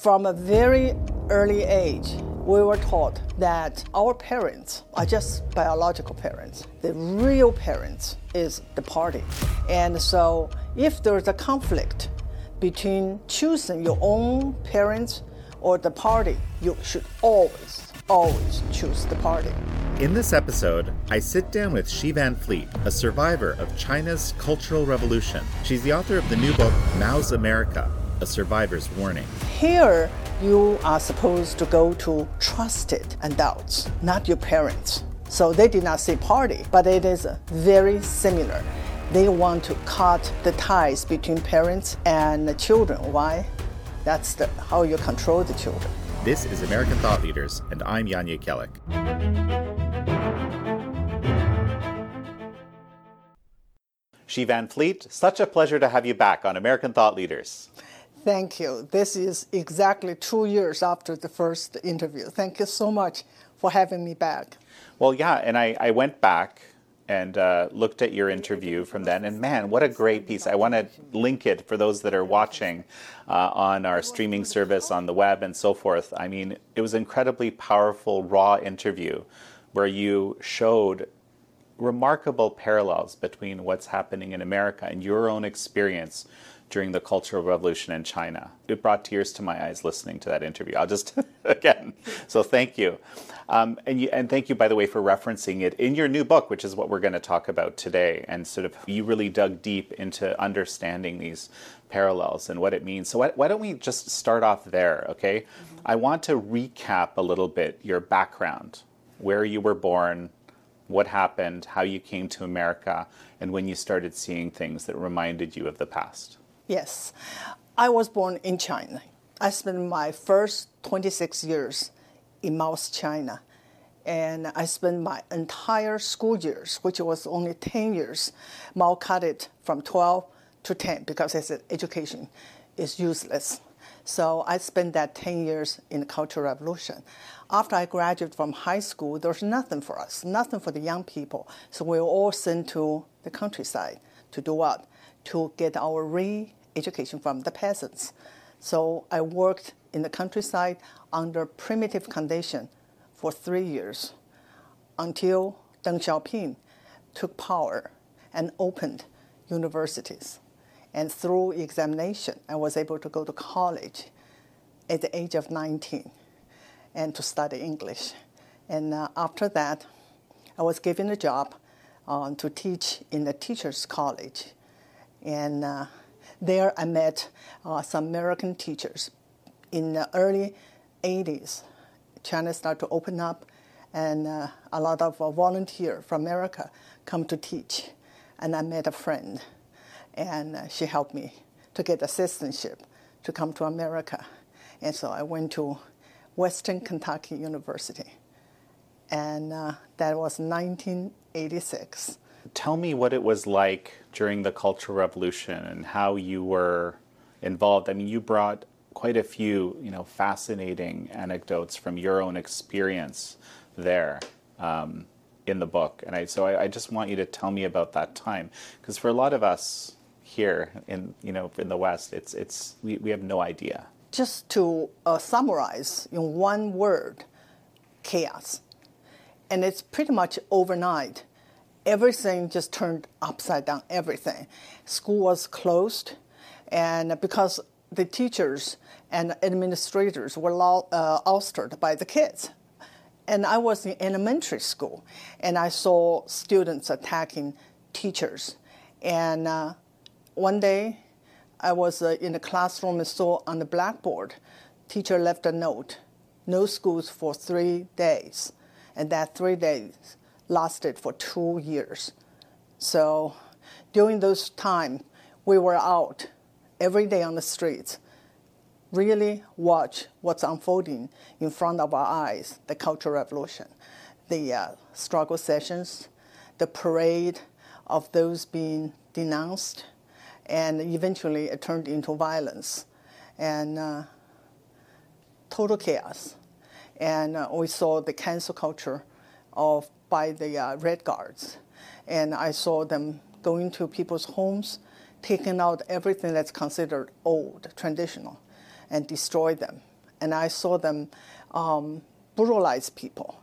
From a very early age, we were taught that our parents are just biological parents. The real parents is the party. And so if there's a conflict between choosing your own parents or the party, you should always, always choose the party. In this episode, I sit down with Xi Van Fleet, a survivor of China's Cultural Revolution. She's the author of the new book, Mao's America A Survivor's Warning. Here, you are supposed to go to trusted adults, not your parents. So they did not say party, but it is very similar. They want to cut the ties between parents and the children. Why? That's the, how you control the children. This is American Thought Leaders, and I'm Jan Jekielek. Xi Van Fleet, such a pleasure to have you back on American Thought Leaders. Thank you. This is exactly two years after the first interview. Thank you so much for having me back. Well, yeah, and I, I went back and uh, looked at your interview from then, and man, what a great piece. I want to link it for those that are watching uh, on our streaming service on the web and so forth. I mean, it was incredibly powerful, raw interview where you showed remarkable parallels between what's happening in America and your own experience during the Cultural Revolution in China. It brought tears to my eyes listening to that interview. I'll just, again, so thank you. Um, and, you. and thank you, by the way, for referencing it in your new book, which is what we're going to talk about today. And sort of, you really dug deep into understanding these parallels and what it means. So, why, why don't we just start off there, okay? Mm-hmm. I want to recap a little bit your background, where you were born, what happened, how you came to America, and when you started seeing things that reminded you of the past. Yes. I was born in China. I spent my first 26 years in Mao's China. And I spent my entire school years, which was only 10 years. Mao cut it from 12 to 10 because he said education is useless. So I spent that 10 years in the Cultural Revolution. After I graduated from high school, there was nothing for us, nothing for the young people. So we were all sent to the countryside to do what? To get our re education from the peasants. So I worked in the countryside under primitive condition for three years until Deng Xiaoping took power and opened universities. And through examination, I was able to go to college at the age of 19 and to study English. And uh, after that, I was given a job uh, to teach in the teachers' college. And uh, there I met uh, some American teachers. In the early 80s, China started to open up, and uh, a lot of uh, volunteers from America come to teach. And I met a friend, and uh, she helped me to get assistantship to come to America. And so I went to Western Kentucky University, and uh, that was 1986 tell me what it was like during the Cultural Revolution and how you were involved. I mean, you brought quite a few, you know, fascinating anecdotes from your own experience there um, in the book, and I, so I, I, just want you to tell me about that time because for a lot of us here in you know in the West, it's it's we, we have no idea. Just to uh, summarize in one word, chaos, and it's pretty much overnight everything just turned upside down, everything. School was closed, and because the teachers and administrators were uh, ousted by the kids. And I was in elementary school, and I saw students attacking teachers. And uh, one day, I was uh, in the classroom and saw on the blackboard, teacher left a note, no schools for three days. And that three days, lasted for two years. So during those time, we were out every day on the streets, really watch what's unfolding in front of our eyes, the Cultural Revolution, the uh, struggle sessions, the parade of those being denounced, and eventually it turned into violence and uh, total chaos. And uh, we saw the cancel culture of by the uh, Red Guards. And I saw them going to people's homes, taking out everything that's considered old, traditional, and destroy them and I saw them um, brutalize people,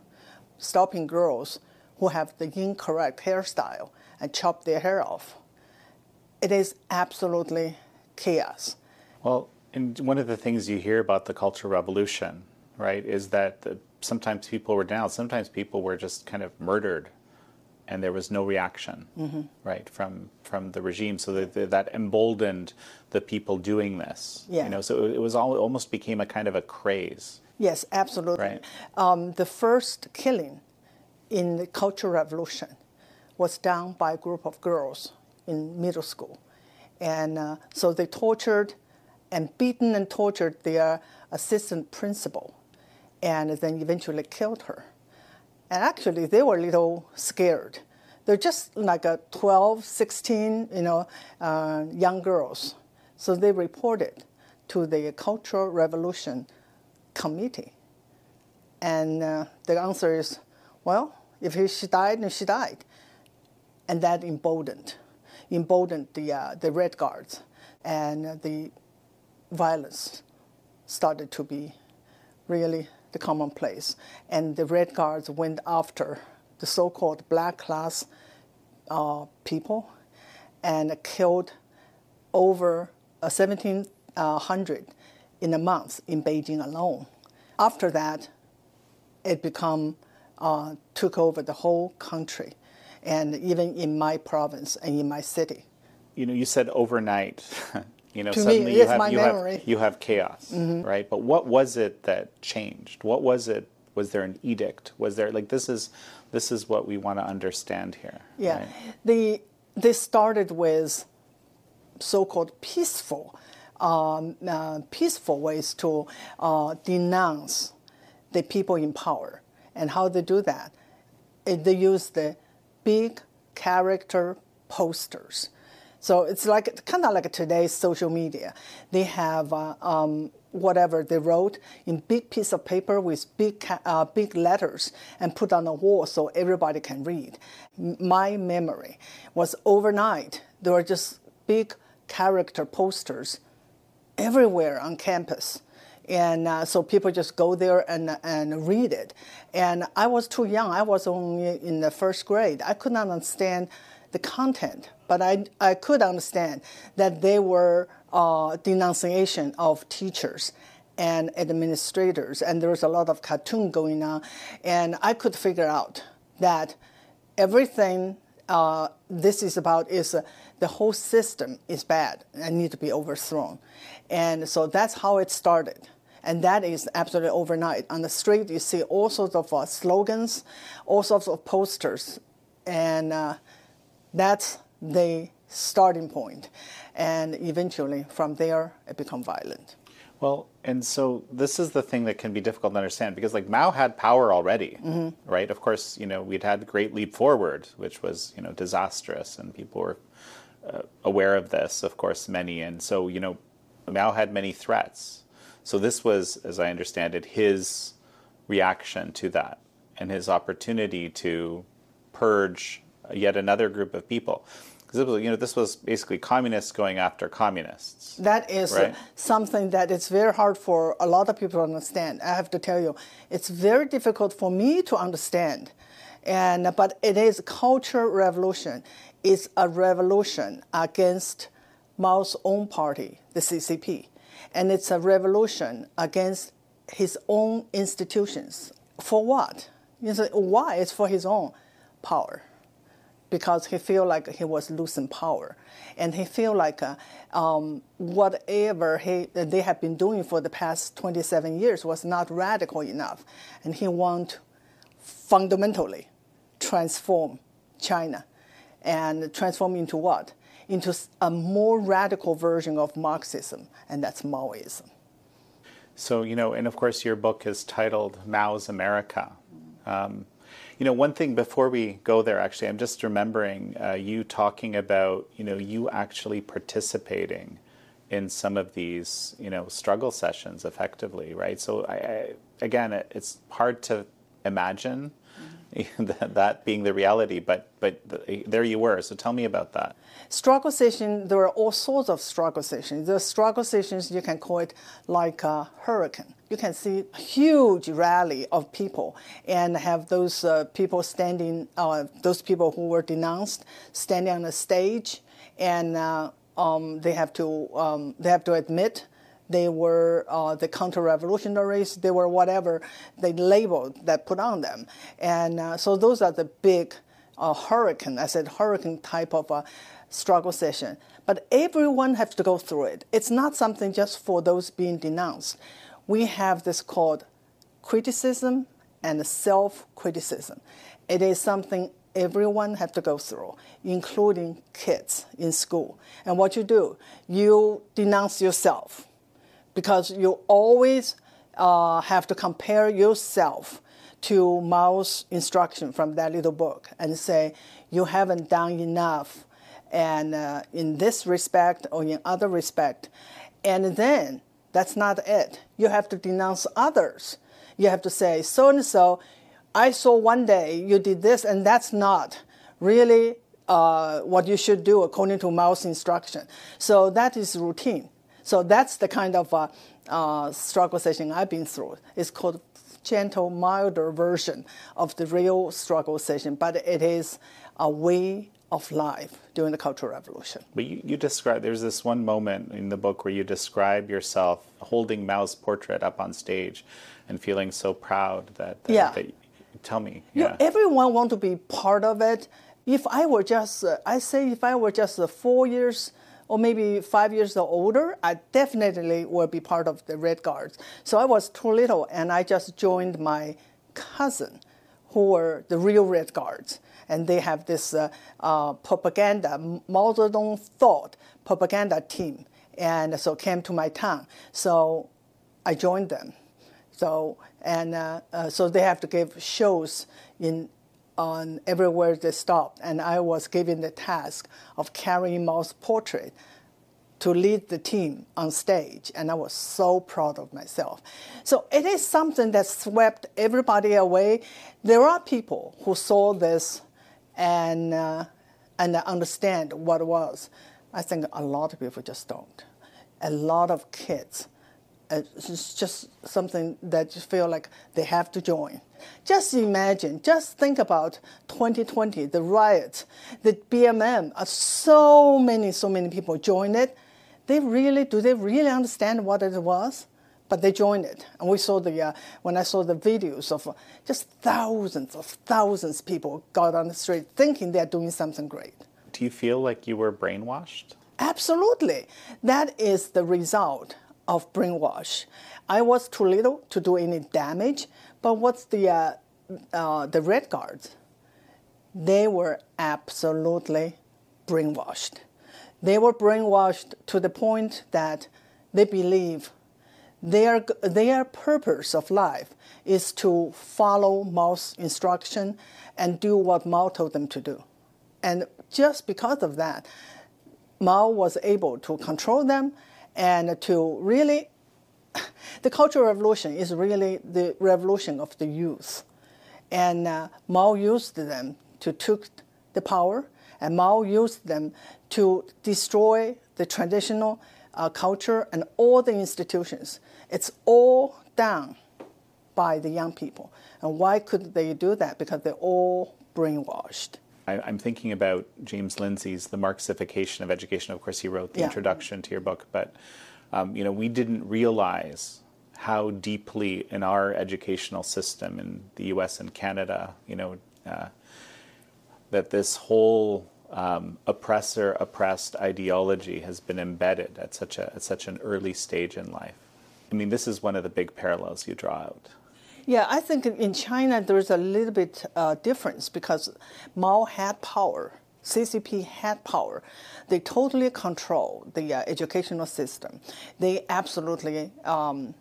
stopping girls who have the incorrect hairstyle and chop their hair off. It is absolutely chaos. Well, and one of the things you hear about the Cultural Revolution, right, is that the, sometimes people were down, sometimes people were just kind of murdered and there was no reaction, mm-hmm. right, from from the regime. So that that emboldened the people doing this. Yeah. You know, so it was all almost became a kind of a craze. Yes, absolutely. Right. Um, the first killing in the Cultural Revolution was done by a group of girls in middle school, and uh, so they tortured and beaten and tortured their assistant principal, and then eventually killed her. And actually, they were a little scared. They're just like a 12, 16, you know, uh, young girls. So they reported to the Cultural Revolution Committee. And uh, the answer is, well, if he, she died, then she died. And that emboldened, emboldened the, uh, the Red Guards. And the violence started to be really the commonplace. And the Red Guards went after the so called black class uh, people and killed over 1,700 uh, in a month in Beijing alone. After that, it become uh, took over the whole country, and even in my province and in my city. You know, you said overnight. You know, to suddenly me, you have my you memory. have you have chaos, Mm-hmm. right? But what was it that changed? What was it? Was there an edict? Was there like this is this is what we want to understand here? Yeah, right? the this started with so-called peaceful, um, uh, peaceful ways to uh, denounce the people in power, and how they do that. They use the big character posters. So it's like kind of like today's social media. They have uh, um, whatever they wrote in big piece of paper with big uh, big letters and put on the wall so everybody can read. My memory was overnight there were just big character posters everywhere on campus. And uh, so people just go there and, and read it. And I was too young. I was only in the first grade. I could not understand the content, but I, I could understand that they were uh, denunciation of teachers and administrators. And there was a lot of cartoon going on. And I could figure out that everything uh, this is about is uh, the whole system is bad and need to be overthrown. And so that's how it started. And that is absolutely overnight. On the street, you see all sorts of uh, slogans, all sorts of posters. And uh, that's the starting point. And eventually, from there, it becomes violent. Well, and so this is the thing that can be difficult to understand because like Mao had power already, Mm-hmm. right? Of course, you know we'd had the Great Leap Forward, which was you know disastrous, and people were uh, aware of this. Of course, many, and so you know Mao had many threats. So this was, as I understand it, his reaction to that and his opportunity to purge yet another group of people. Because you know this was basically communists going after communists. That is Right. something that it's very hard for a lot of people to understand. I have to tell you, it's very difficult for me to understand. And but it is cultural revolution. It's a revolution against Mao's own party, the CCP, and it's a revolution against his own institutions. For what? You say, why? It's for his own power because he feel like he was losing power, and he feel like uh, um, whatever he they have been doing for the past 27 years was not radical enough, and he want fundamentally transform China, and transform into what? Into a more radical version of Marxism, and that's Maoism. So, you know, and of course, your book is titled Mao's America. Um, you know, one thing before we go there, actually, I'm just remembering uh, you talking about, you know, you actually participating in some of these, you know, struggle sessions effectively, right? So, I, I, again, it, it's hard to imagine, that, being the reality, but but there you were. So tell me about that. Struggle session. There are all sorts of struggle sessions. The struggle sessions you can call it like a hurricane. You can see a huge rally of people and have those uh, people standing, uh, those people who were denounced, standing on the stage, and uh, um, they have to um, they have to admit they were uh, the counter-revolutionaries, they were whatever they labeled that put on them. And uh, so those are the big uh, hurricane, I said hurricane type of uh, struggle session. But everyone has to go through it. It's not something just for those being denounced. We have this called criticism and self-criticism. It is something everyone has to go through, including kids in school. And what you do, you denounce yourself because you always uh, have to compare yourself to Mao's instruction from that little book and say, you haven't done enough and uh, in this respect or in other respect. And then that's not it. You have to denounce others. You have to say, so and so, I saw one day you did this, and that's not really uh, what you should do according to Mao's instruction. So that is routine. So that's the kind of uh, uh, struggle session I've been through. It's called gentle, milder version of the real struggle session, but it is a way of life during the Cultural Revolution. But you, you describe, there's this one moment in the book where you describe yourself holding Mao's portrait up on stage and feeling so proud that, that, yeah. that tell me. Yeah. You know, everyone want to be part of it. If I were just, uh, I say if I were just uh, four years or maybe five years or older, I definitely will be part of the Red Guards. So I was too little, and I just joined my cousin, who were the real Red Guards. And they have this uh, uh, propaganda, Mao Zedong thought propaganda team, and so came to my town. So I joined them. So and uh, uh so they have to give shows in on everywhere they stopped, and I was given the task of carrying Mao's portrait to lead the team on stage, and I was so proud of myself. So it is something that swept everybody away. There are people who saw this and uh, and understand what it was. I think a lot of people just don't. A lot of kids it's just something that you feel like they have to join. Just imagine, just think about 2020, the riots, the BLM, uh, so many, so many people joined it. They really, do they really understand what it was? But they joined it. And we saw the, uh, when I saw the videos of uh, just thousands of thousands of people got on the street thinking they're doing something great. Do you feel like you were brainwashed? Absolutely. That is the result of brainwash. I was too little to do any damage, but what's the uh, uh, the Red Guards? They were absolutely brainwashed. They were brainwashed to the point that they believe their their purpose of life is to follow Mao's instruction and do what Mao told them to do. And just because of that, Mao was able to control them and to really, the Cultural Revolution is really the revolution of the youth. And uh, Mao used them to took the power, and Mao used them to destroy the traditional uh, culture and all the institutions. It's all done by the young people. And why could they do that? Because they're all brainwashed. I, am thinking about James Lindsay's The Marxification of Education. Of course, he wrote the yeah. introduction to your book, but um, you know, we didn't realize how deeply in our educational system in the U.S. and Canada, you know, uh, that this whole um, oppressor oppressed ideology has been embedded at such a at such an early stage in life. I mean, this is one of the big parallels you draw out. Yeah, I think in China there's a little bit uh, difference because Mao had power. CCP had power. They totally control the uh, educational system. They absolutely um,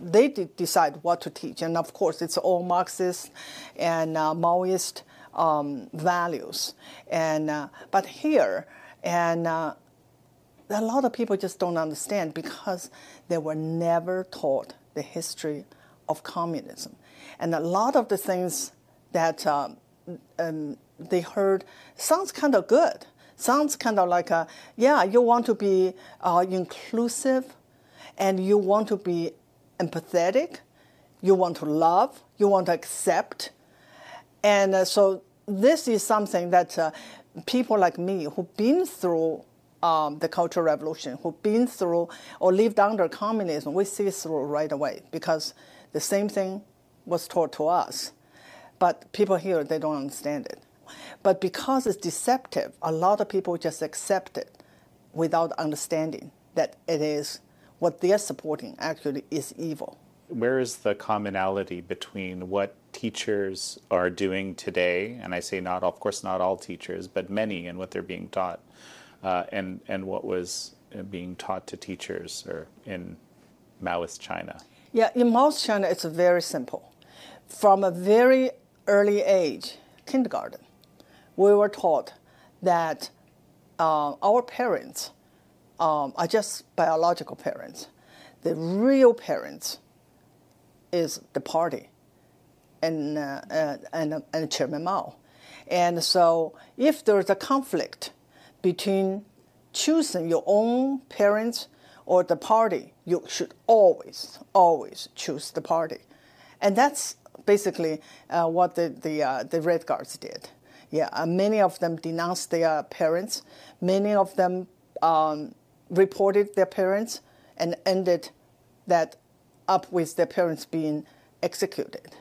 they decide what to teach, and of course it's all Marxist and uh, Maoist um, values. And uh, but here and uh, a lot of people just don't understand because they were never taught the history of communism. And a lot of the things that um, um, they heard sounds kind of good. Sounds kind of like, a, yeah, you want to be uh, inclusive and you want to be empathetic, you want to love, you want to accept. And uh, so this is something that uh, people like me who've been through um, the Cultural Revolution, who've been through or lived under communism, we see through right away because the same thing was taught to us. But people here, they don't understand it. But because it's deceptive, a lot of people just accept it without understanding that it is what they're supporting actually is evil. Where is the commonality between what teachers are doing today, and I say not, of course, not all teachers, but many, and what they're being taught, uh, and and what was being taught to teachers or in Maoist China? Yeah, in Maoist China, it's very simple. From a very early age, kindergarten, we were taught that uh, our parents um, are just biological parents. The real parents is the party and, uh, uh, and, and Chairman Mao. And so if there's a conflict between choosing your own parents or the party, you should always, always choose the party. And that's basically uh, what the, the, uh, the Red Guards did. Yeah, uh, many of them denounced their parents. Many of them um, reported their parents and ended that up with their parents being executed.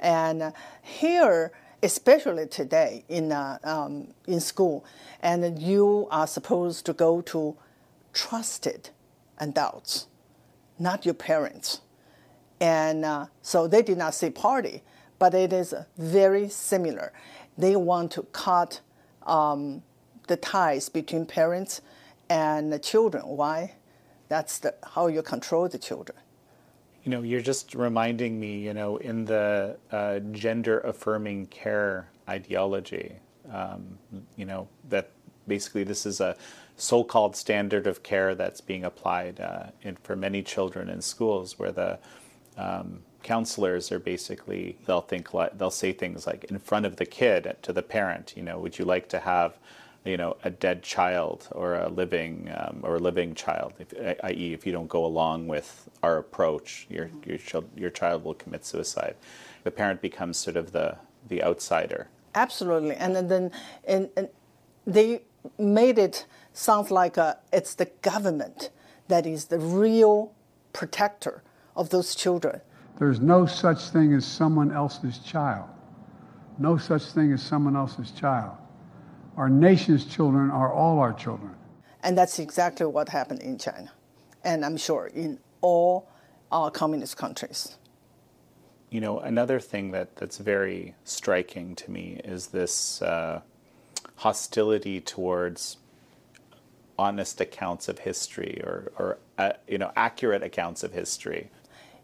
And uh, here, especially today in, uh, um, in school, and you are supposed to go to trusted adults, not your parents. And uh, so they did not say party, but it is very similar. They want to cut um, the ties between parents and the children. Why? That's the, how you control the children. You know, you're just reminding me, you know, in the uh, gender affirming care ideology, um, you know, that basically this is a so called standard of care that's being applied uh, in, for many children in schools where the um, counselors are basically they'll think like they'll say things like in front of the kid to the parent you know would you like to have you know a dead child or a living um, or a living child if, i.e. if you don't go along with our approach your your child your child will commit suicide. The parent becomes sort of the the outsider. Absolutely. And then and, and they made it sound like uh, it's the government that is the real protector of those children there's no such thing as someone else's child. No such thing as someone else's child. Our nation's children are all our children. And that's exactly what happened in China. And I'm sure in all our communist countries. You know, another thing that, that's very striking to me is this uh, hostility towards honest accounts of history or, or uh, you know, accurate accounts of history.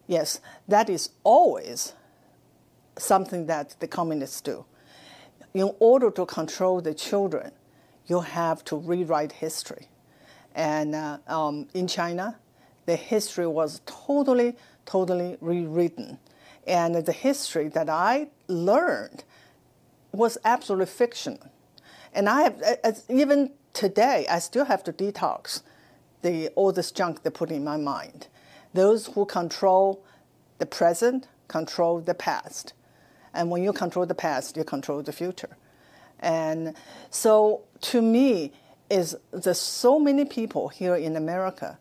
Yes, that is always something that the communists do. In order to control the children, you have to rewrite history. And uh, um, in China, the history was totally, totally rewritten. And the history that I learned was absolutely fiction. And I have, even today, I still have to detox the, all this junk they put in my mind. Those who control the present control the past. And when you control the past, you control the future. And so to me, is there's so many people here in America,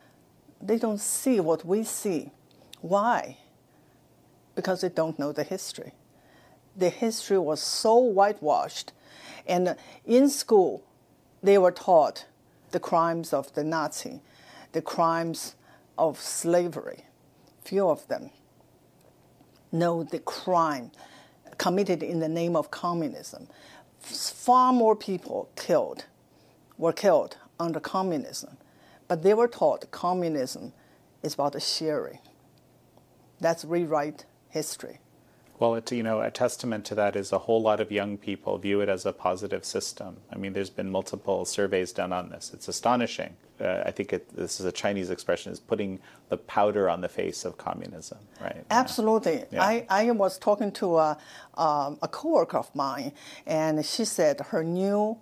they don't see what we see. Why? Because they don't know the history. The history was so whitewashed. And in school, they were taught the crimes of the Nazi, the crimes of slavery, few of them know the crime committed in the name of communism. Far more people killed were killed under communism, but they were taught communism is about sharing. That's rewrite history. Well, it, you know, a testament to that is a whole lot of young people view it as a positive system. I mean, there's been multiple surveys done on this. It's astonishing. Uh, I think it, this is a Chinese expression, is putting the powder on the face of communism, right? Absolutely. Yeah. I, I was talking to a, um, a coworker of mine, and she said her new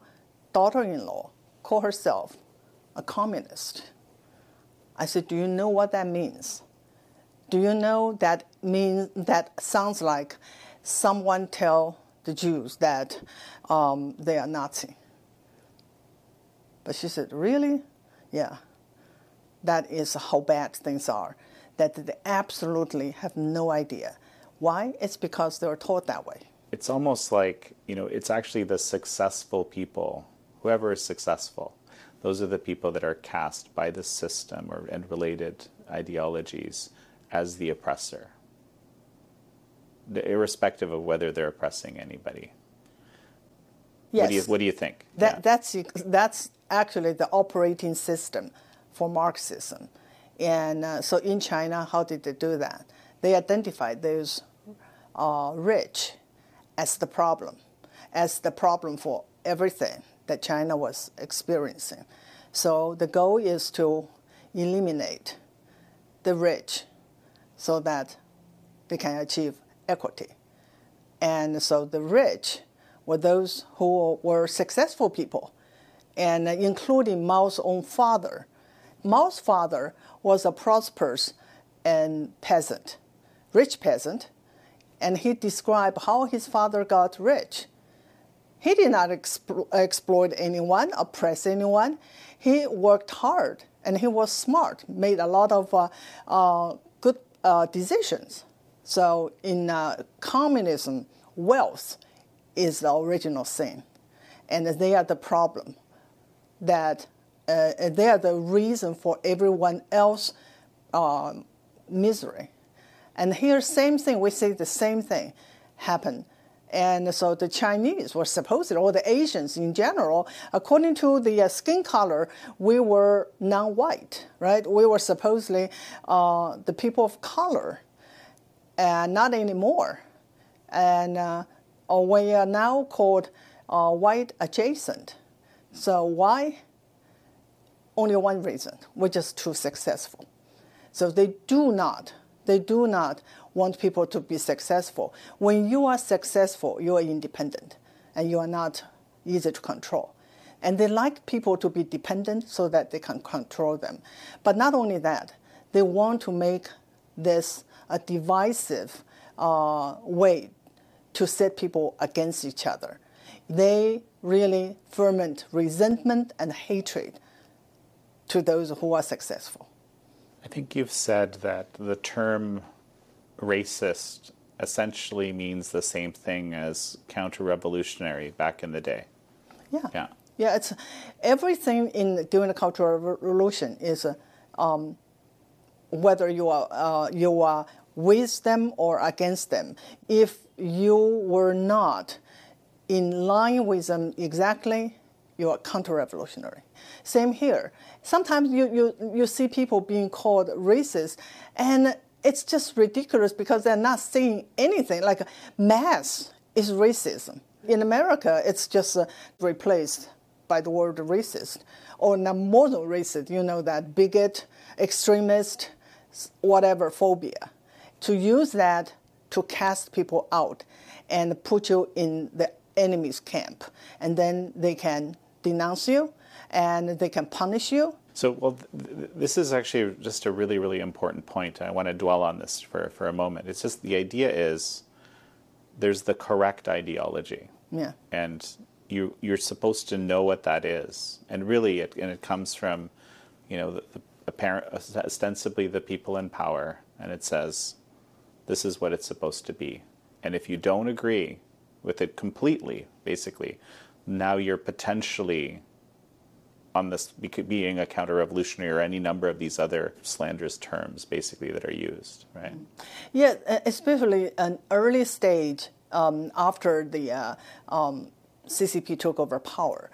daughter-in-law called herself a communist. I said, "Do you know what that means?" Do you know that means that sounds like someone tell the Jews that um, they are Nazi? But she said, really? Yeah. That is how bad things are. That they absolutely have no idea. Why? It's because they were taught that way. It's almost like, you know, it's actually the successful people, whoever is successful, those are the people that are cast by the system or, and related ideologies as the oppressor, irrespective of whether they're oppressing anybody. Yes. What do you, what do you think? That, Yeah. that's, that's actually the operating system for Marxism. And uh, so in China, how did they do that? They identified those uh, rich as the problem, as the problem for everything that China was experiencing. So the goal is to eliminate the rich so that they can achieve equity. And so the rich were those who were successful people, and including Mao's own father. Mao's father was a prosperous and peasant, rich peasant, and he described how his father got rich. He did not explo- exploit anyone, oppress anyone. He worked hard and he was smart, made a lot of uh, uh, good uh, decisions. So in uh, communism, wealth is the original sin, and they are the problem. That uh, they are the reason for everyone else um, misery. And here, same thing, we see the same thing happen. And so the Chinese were supposed, or the Asians in general, according to the uh, skin color, we were non-white, right? We were supposedly uh, the people of color, and not anymore. And uh, uh, we are now called uh, white adjacent. So why? Only one reason: we're just too successful. So they do not, they do not want people to be successful. When you are successful, you are independent and you are not easy to control. And they like people to be dependent so that they can control them. But not only that, they want to make this a divisive uh, way to set people against each other. They really ferment resentment and hatred to those who are successful. I think you've said that the term racist essentially means the same thing as counter revolutionary back in the day. Yeah. Yeah. Yeah, it's everything in during the Cultural Revolution is um, whether you are uh, you are with them or against them. If you were not in line with them exactly, you are counter-revolutionary. Same here. Sometimes you, you, you see people being called racist, and it's just ridiculous because they're not saying anything. Like mass is racism. In America, it's just uh, replaced by the word racist, or not more than racist. You know that bigot, extremist, whatever phobia. To use that to cast people out and put you in the enemy's camp, and then they can denounce you and they can punish you. So, well, th- th- this is actually just a really, really important point. I want to dwell on this for, for a moment. It's just the idea is there's the correct ideology. Yeah. And you, you're supposed to know what that is. And really, it, and it comes from, you know, the, the apparent, ostensibly the people in power. And it says, this is what it's supposed to be. And if you don't agree with it completely, basically, now you're potentially on this being a counter-revolutionary or any number of these other slanderous terms, basically that are used, right? Yeah, especially an early stage um, after the uh, um, CCP took over power,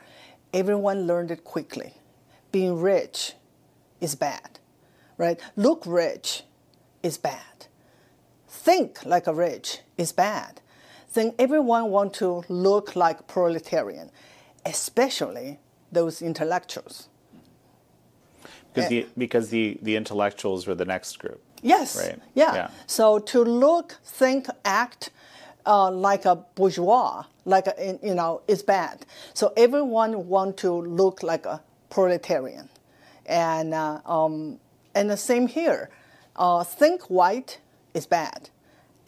everyone learned it quickly. Being rich is bad, right? Look rich is bad. Think like a rich is bad. Then everyone want to look like proletarian, especially those intellectuals. Because the because the, the intellectuals were the next group. Yes. Right. Yeah. Yeah. So to look, think, act uh, like a bourgeois, like a, you know, is bad. So everyone want to look like a proletarian, and uh, um, and the same here. Uh, think white is bad.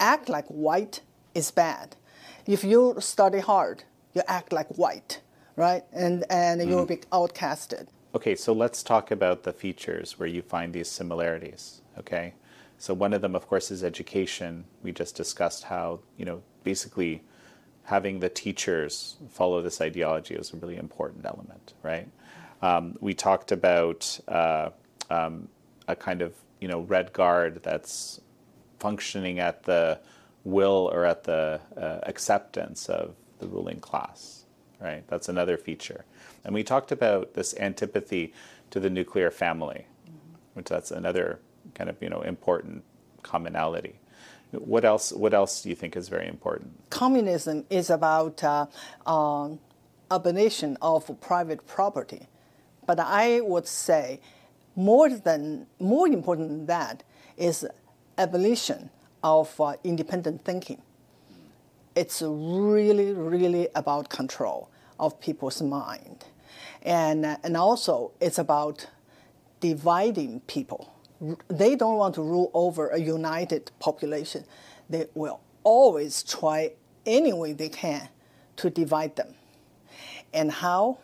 Act like white is bad. If you study hard, you act like white, right? And and you'll be outcasted. Okay, so let's talk about the features where you find these similarities. Okay, so one of them, of course, is education. We just discussed how you know basically having the teachers follow this ideology is a really important element, right? Um, we talked about uh, um, a kind of you know red guard that's functioning at the will or at the uh, acceptance of the ruling class, right? That's another feature. And we talked about this antipathy to the nuclear family, which that's another kind of you know important commonality. What else? What else do you think is very important? communism is about uh, um, abolition of private property, but I would say more than more important than that is abolition of uh, independent thinking. It's really, really about control of people's mind, and and also it's about dividing people. They don't want to rule over a united population. They will always try any way they can to divide them. And how?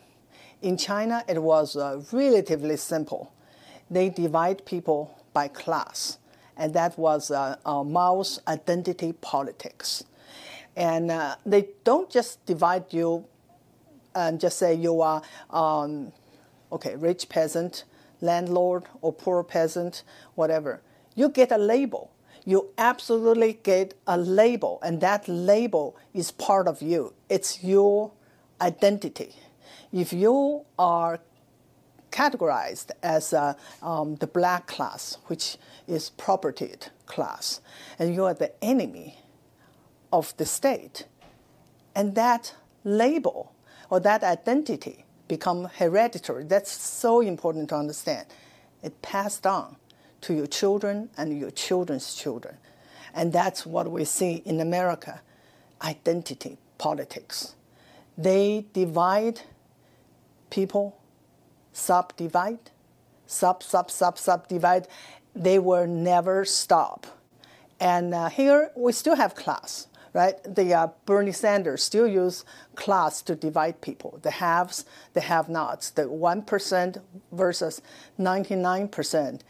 In China, it was uh, relatively simple. They divide people by class, and that was uh, uh, Mao's identity politics. And uh, they don't just divide you and just say you are um, okay, rich peasant, landlord, or poor peasant, whatever. You get a label. You absolutely get a label, and that label is part of you. It's your identity. If you are categorized as uh, um, the black class, which is propertied class, and you are the enemy of the state, and that label or that identity become hereditary. That's so important to understand. It passed on to your children and your children's children. And that's what we see in America identity politics. They divide people, subdivide, sub, sub, sub, subdivide. They will never stop. And uh, here we still have class, right? The uh, Bernie Sanders still use class to divide people: the haves, the have-nots, the one percent versus ninety-nine percent.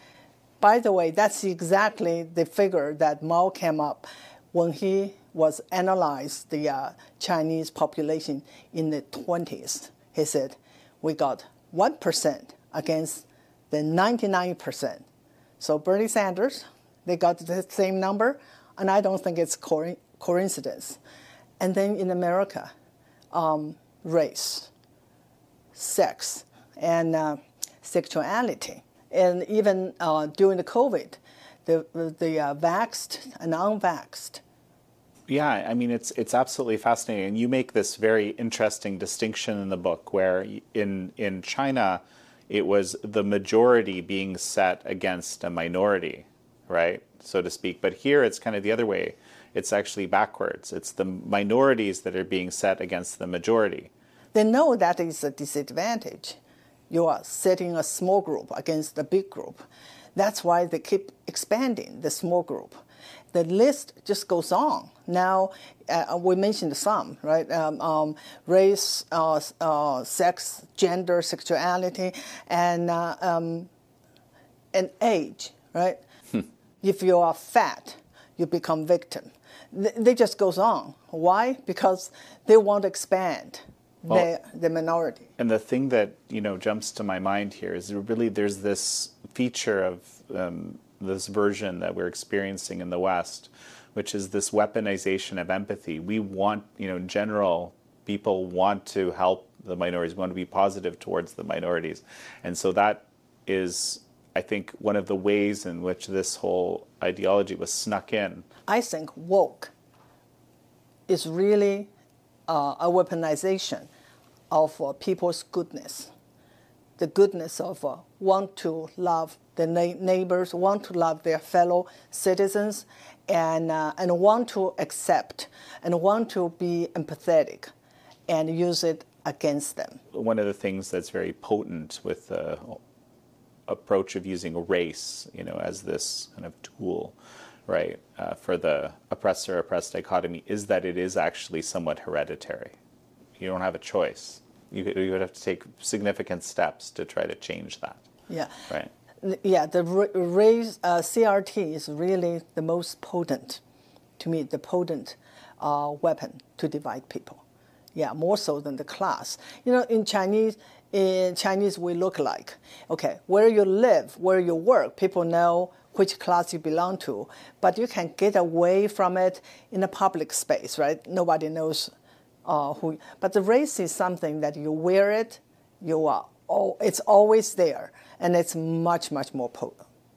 By the way, that's exactly the figure that Mao came up when he was analyzed the uh, Chinese population in the 20s. He said, we got 1% against the 99%. So Bernie Sanders, they got the same number, and I don't think it's co- coincidence. And then in America, um, race, sex, and uh, sexuality. And even uh, during the COVID, the, the uh, vaxxed and unvaxxed, Yeah, I mean it's it's absolutely fascinating, and you make this very interesting distinction in the book, where in in China, it was the majority being set against a minority, right, so to speak. But here it's kind of the other way. It's actually backwards. It's the minorities that are being set against the majority. they know that is a disadvantage. You are setting a small group against a big group. That's why they keep expanding the small group. The list just goes on. Now, uh, we mentioned some, right? Um, um, race, uh, uh, sex, gender, sexuality, and, uh, um, and age, right? if you are fat, you become victim. Th- They just goes on. Why? Because they want to expand the, the minority. And the thing that you know jumps to my mind here is really there's this feature of um, this version that we're experiencing in the West, which is this weaponization of empathy. We want, you know, in general, people want to help the minorities, we want to be positive towards the minorities, and so that is I think one of the ways in which this whole ideology was snuck in. I think woke is really uh, a weaponization of uh, people's goodness, the goodness of uh, want to love the na- neighbors, want to love their fellow citizens, and uh, and want to accept and want to be empathetic, and use it against them. One of the things that's very potent with the approach of using race, you know, as this kind of tool right, uh, for the oppressor oppressed dichotomy is that it is actually somewhat hereditary. You don't have a choice. You, you would have to take significant steps to try to change that. Yeah. Right. Yeah, the race uh, CRT is really the most potent, to me, the potent uh, weapon to divide people. Yeah, more so than the class. You know, in Chinese, in Chinese we look like. Okay, where you live, where you work, people know which class you belong to, but you can get away from it in a public space, right? Nobody knows uh, who. But the race is something that you wear it, you are. Oh, it's always there, and it's much much more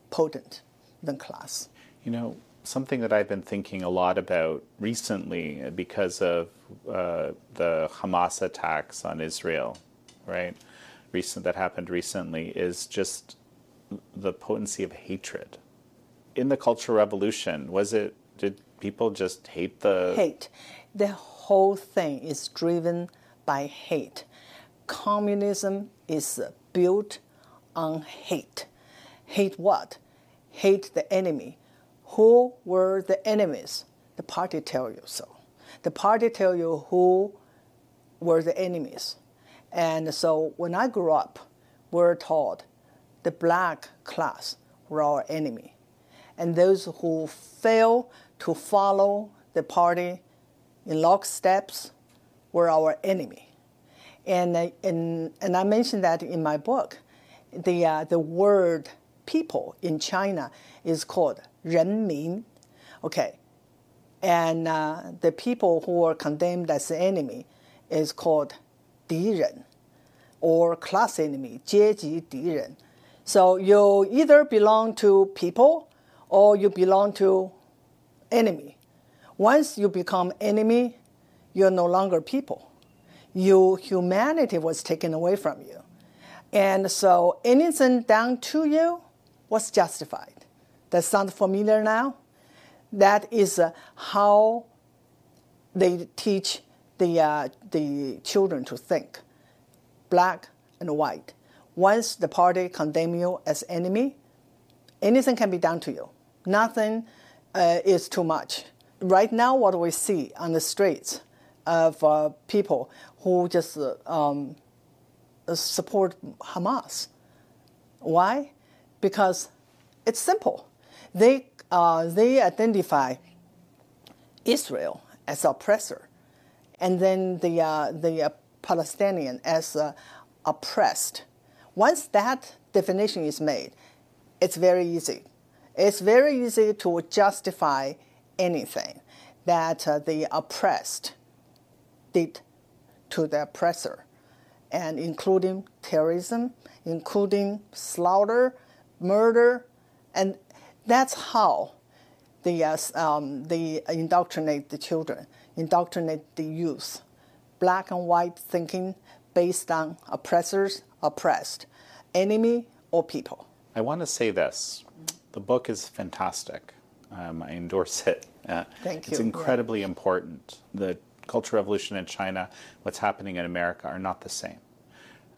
potent than class. You know, something that I've been thinking a lot about recently because of uh, the Hamas attacks on Israel, right? Recent that happened recently is just the potency of hatred in the Cultural Revolution, was it, did people just hate the. Hate. The whole thing is driven by hate. Communism is built on hate. Hate what? Hate the enemy. Who were the enemies? The party tell you so. The party tell you who were the enemies. And so when I grew up, we we're taught the black class were our enemy and those who fail to follow the party in locksteps were our enemy. And, uh, and, and I mentioned that in my book The, uh, the word people in China is called 人民. Okay. And uh, the people who are condemned as the enemy is called 敌人 or class enemy, 阶级敌人. So you either belong to people or you belong to enemy. Once you become enemy, you're no longer people. Your humanity was taken away from you. And so anything done to you was justified. That sound familiar now? That is uh, how they teach the, uh, the children to think, black and white. Once the party condemn you as enemy, anything can be done to you nothing uh, is too much. Right now, what we see on the streets of uh, people who just uh, um, support Hamas. Why? Because it's simple. They, uh, they identify Israel as oppressor, and then the, uh, the uh, Palestinian as oppressed. Once that definition is made, it's very easy it's very easy to justify anything that uh, the oppressed did to the oppressor, and including terrorism, including slaughter, murder, and that's how they, uh, um, they indoctrinate the children, indoctrinate the youth. Black and white thinking based on oppressors, oppressed, enemy, or people. I want to say this the book is fantastic. Um, I endorse it. Uh, Thank you. It's incredibly yeah. important. The Cultural Revolution in China, what's happening in America, are not the same.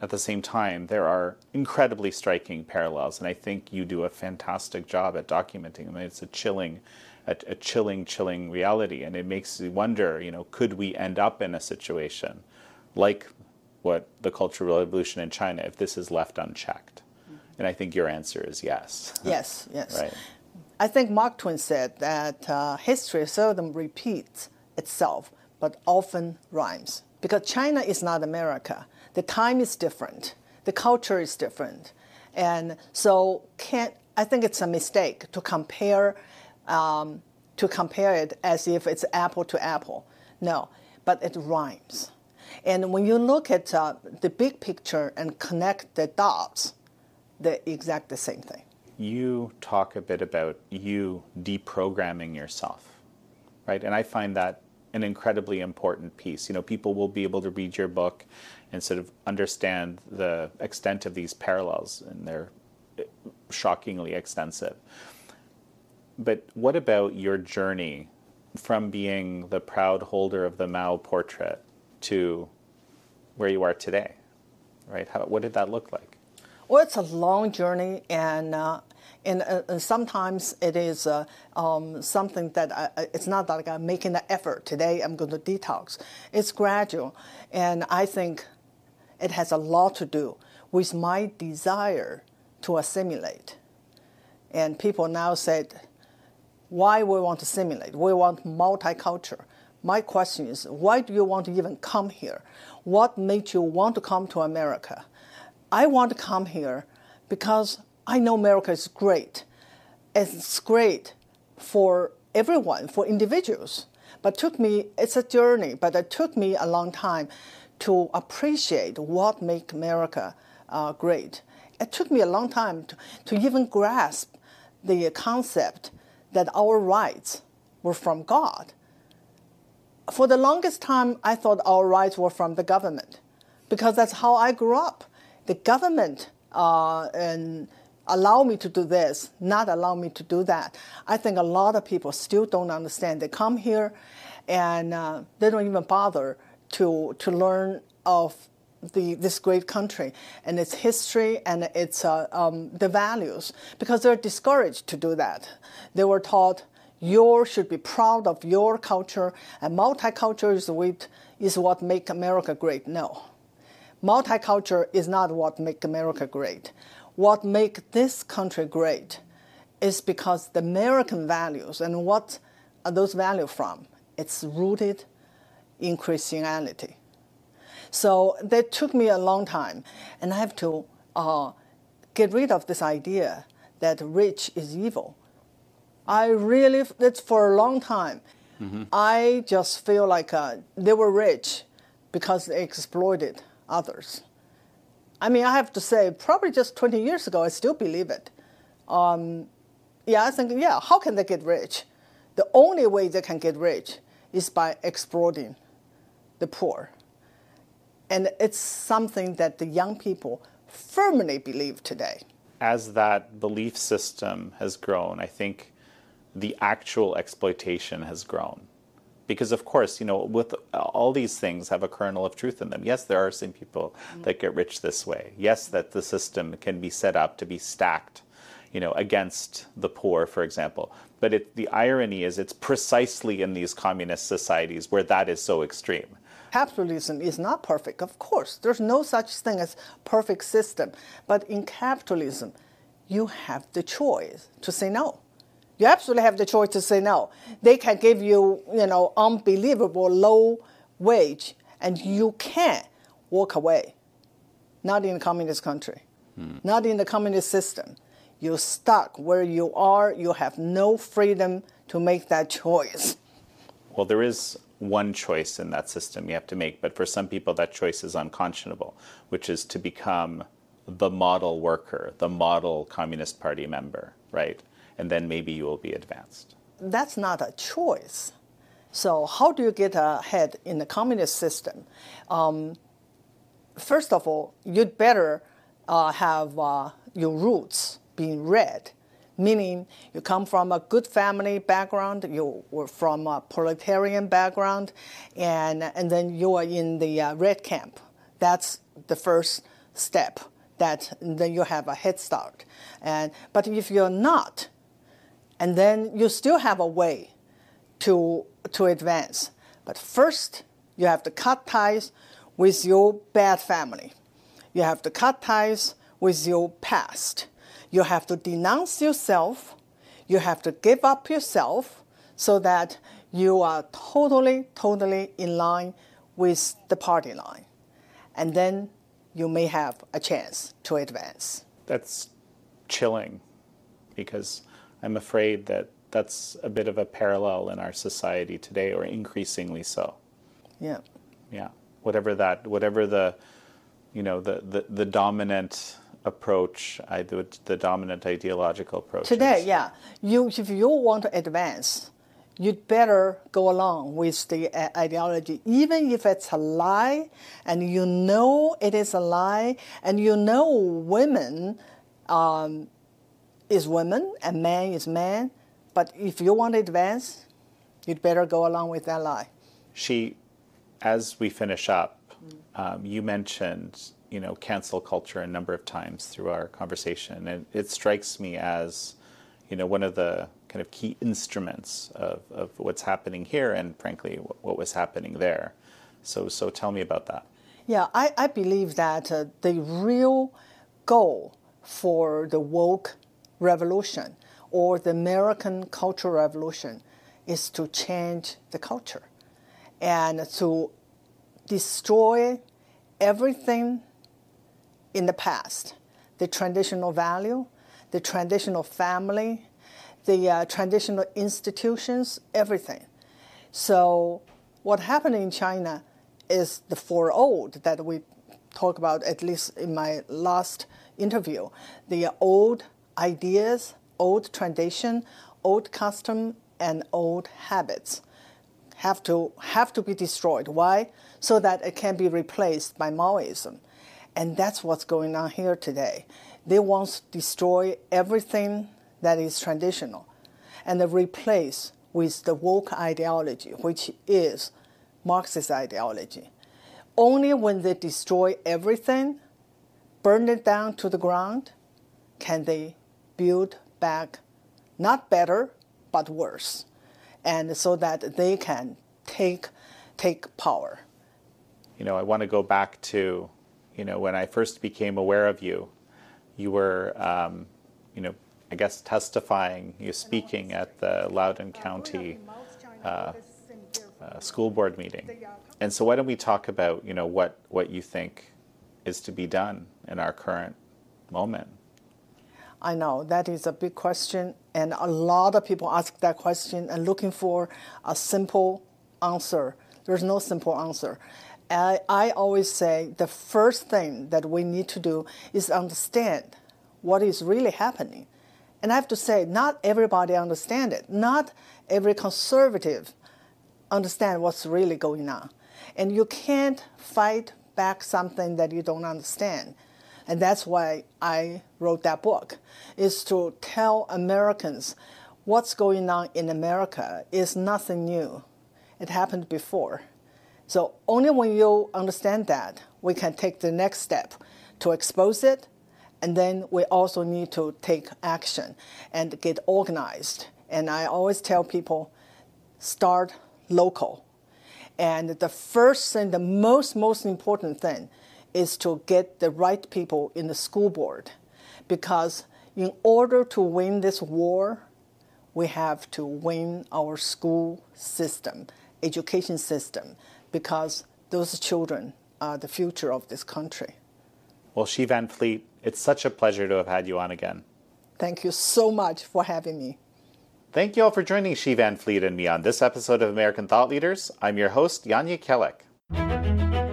At the same time, there are incredibly striking parallels, and I think you do a fantastic job at documenting them. It's a chilling, a, a chilling, chilling reality, and it makes you wonder. You know, could we end up in a situation like what the Cultural Revolution in China if this is left unchecked? And I think your answer is yes. Yes, yes. right. I think Mark Twain said that uh, history seldom repeats itself, but often rhymes. Because China is not America. The time is different. The culture is different. And so can I think it's a mistake to compare, um, to compare it as if it's apple to apple. No, but it rhymes. And when you look at uh, the big picture and connect the dots, the exact the same thing. you talk a bit about you deprogramming yourself, right? And I find that an incredibly important piece. You know, people will be able to read your book and sort of understand the extent of these parallels, and they're shockingly extensive. But what about your journey from being the proud holder of the Mao portrait to where you are today? Right? How, what did that look like? Well, it's a long journey, and uh, and, uh, sometimes it is uh, um, something that I, it's not like I'm making the effort today. I'm going to detox. It's gradual, and I think it has a lot to do with my desire to assimilate. And people now said, why we want to assimilate? We want multicultural. My question is, why do you want to even come here? What made you want to come to America? I want to come here because I know America is great. It's great for everyone, for individuals. But took me, it's a journey, but it took me a long time to appreciate what makes America uh, great. It took me a long time to, to even grasp the concept that our rights were from God. For the longest time, I thought our rights were from the government because that's how I grew up. The government uh, and allow me to do this, not allow me to do that. I think a lot of people still don't understand. They come here and uh, they don't even bother to, to learn of the, this great country and its history and its uh, um, the values because they're discouraged to do that. They were taught you should be proud of your culture and multicultural is, with, is what make America great. No, multicultural is not what make America great. What make this country great is because the American values and what are those values from? It's rooted in Christianity. So that took me a long time, and I have to uh, get rid of this idea that rich is evil. I really, it's for a long time. Mm-hmm. I just feel like uh, they were rich because they exploited others. I mean, I have to say, probably just 20 years ago, I still believe it. Um, yeah, I think, yeah, how can they get rich? The only way they can get rich is by exploiting the poor. And it's something that the young people firmly believe today. As that belief system has grown, I think the actual exploitation has grown. Because, of course, you know, with all these things have a kernel of truth in them. Yes, there are some people mm-hmm. that get rich this way. Yes, that the system can be set up to be stacked, you know, against the poor, for example. But it, the irony is it's precisely in these communist societies where that is so extreme Capitalism is not perfect, of course. There's no such thing as perfect system. But in capitalism, you have the choice to say no. You absolutely have the choice to say no. They can give you, you know, unbelievable low wage, and you can't walk away. Not in a communist country, hmm. not in the communist system. You're stuck where you are. You have no freedom to make that choice. Well, there is one choice in that system you have to make, but for some people that choice is unconscionable, which is to become the model worker, the model Communist Party member, right? And then maybe you will be advanced. That's not a choice. So, how do you get ahead in the communist system? Um, first of all, you'd better uh, have uh, your roots being red meaning you come from a good family background, you were from a proletarian background, and, and then you are in the uh, red camp. That's the first step. That then you have a head start. And but if you're not, and then you still have a way to to advance. But first, you have to cut ties with your bad family. You have to cut ties with your past. You have to denounce yourself. You have to give up yourself so that you are totally, totally in line with the party line. And then you may have a chance to advance. That's chilling because I'm afraid that that's a bit of a parallel in our society today, or increasingly so. Yeah. Yeah. Whatever that, whatever the, you know, the, the, the dominant approach, I, the, the dominant ideological approach. Today, yeah. You, if you want to advance, you'd better go along with the uh, ideology, even if it's a lie, and you know it is a lie, and you know women um, is women and man is man. But if you want to advance, you'd better go along with that lie. She, as we finish up, um, you mentioned you know cancel culture a number of times through our conversation, and it strikes me as you know one of the kind of key instruments of, of what's happening here and frankly what, what was happening there. So, so tell me about that. Yeah, I, I believe that uh, the real goal for the woke revolution or the American cultural revolution is to change the culture and to destroy everything in the past the traditional value, the traditional family, the uh, traditional institutions, everything. So what happened in China is the four old that we talk about at least in my last interview. The old ideas, old tradition, old custom, and old habits have to have to be destroyed. Why? So that it can be replaced by Maoism. And that's what's going on here today. They want to destroy everything that is traditional and replace with the woke ideology, which is Marxist ideology. Only when they destroy everything, burn it down to the ground, can they build back not better, but worse. And so that they can take, take power. You know, I want to go back to, you know, when I first became aware of you, you were, um, you know, I guess testifying, You're speaking at the Loudoun County uh, uh, school board meeting. And so why don't we talk about, you know, what, what you think is to be done in our current moment? I know that is a big question, and a lot of people ask that question and looking for a simple answer. There's no simple answer. I, I always say the first thing that we need to do is understand what is really happening. And I have to say, not everybody understand it. Not every conservative understand what's really going on. And you can't fight back something that you don't understand. And that's why I wrote that book, is to tell Americans what's going on in America is nothing new. It happened before. So only when you understand that, we can take the next step to expose it and then we also need to take action and get organized. And I always tell people start local. And the first and the most, most important thing is to get the right people in the school board. Because in order to win this war, we have to win our school system, education system, because those children are the future of this country. Well, Xi Van Fleet, it's such a pleasure to have had you on again. Thank you so much for having me. Thank you all for joining Xi Van Fleet and me on this episode of American Thought Leaders. I'm your host, Jan Jekielek.